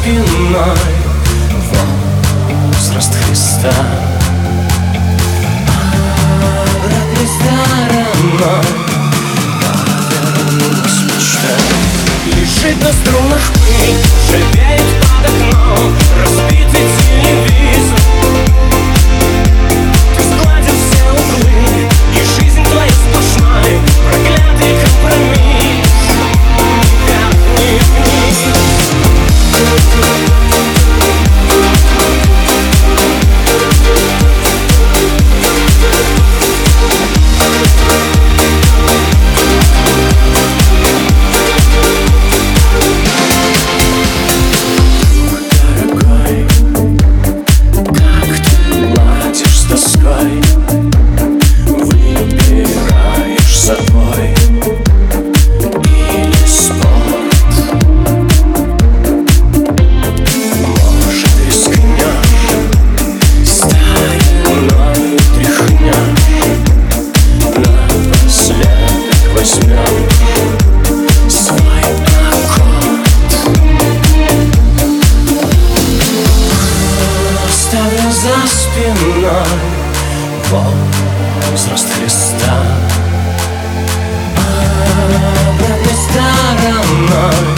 спиной. Возраст Христа. Обратной стороной. Повернулась мечта Лежит на струнах пыль Живеет you возраст Христа. А, правой стороной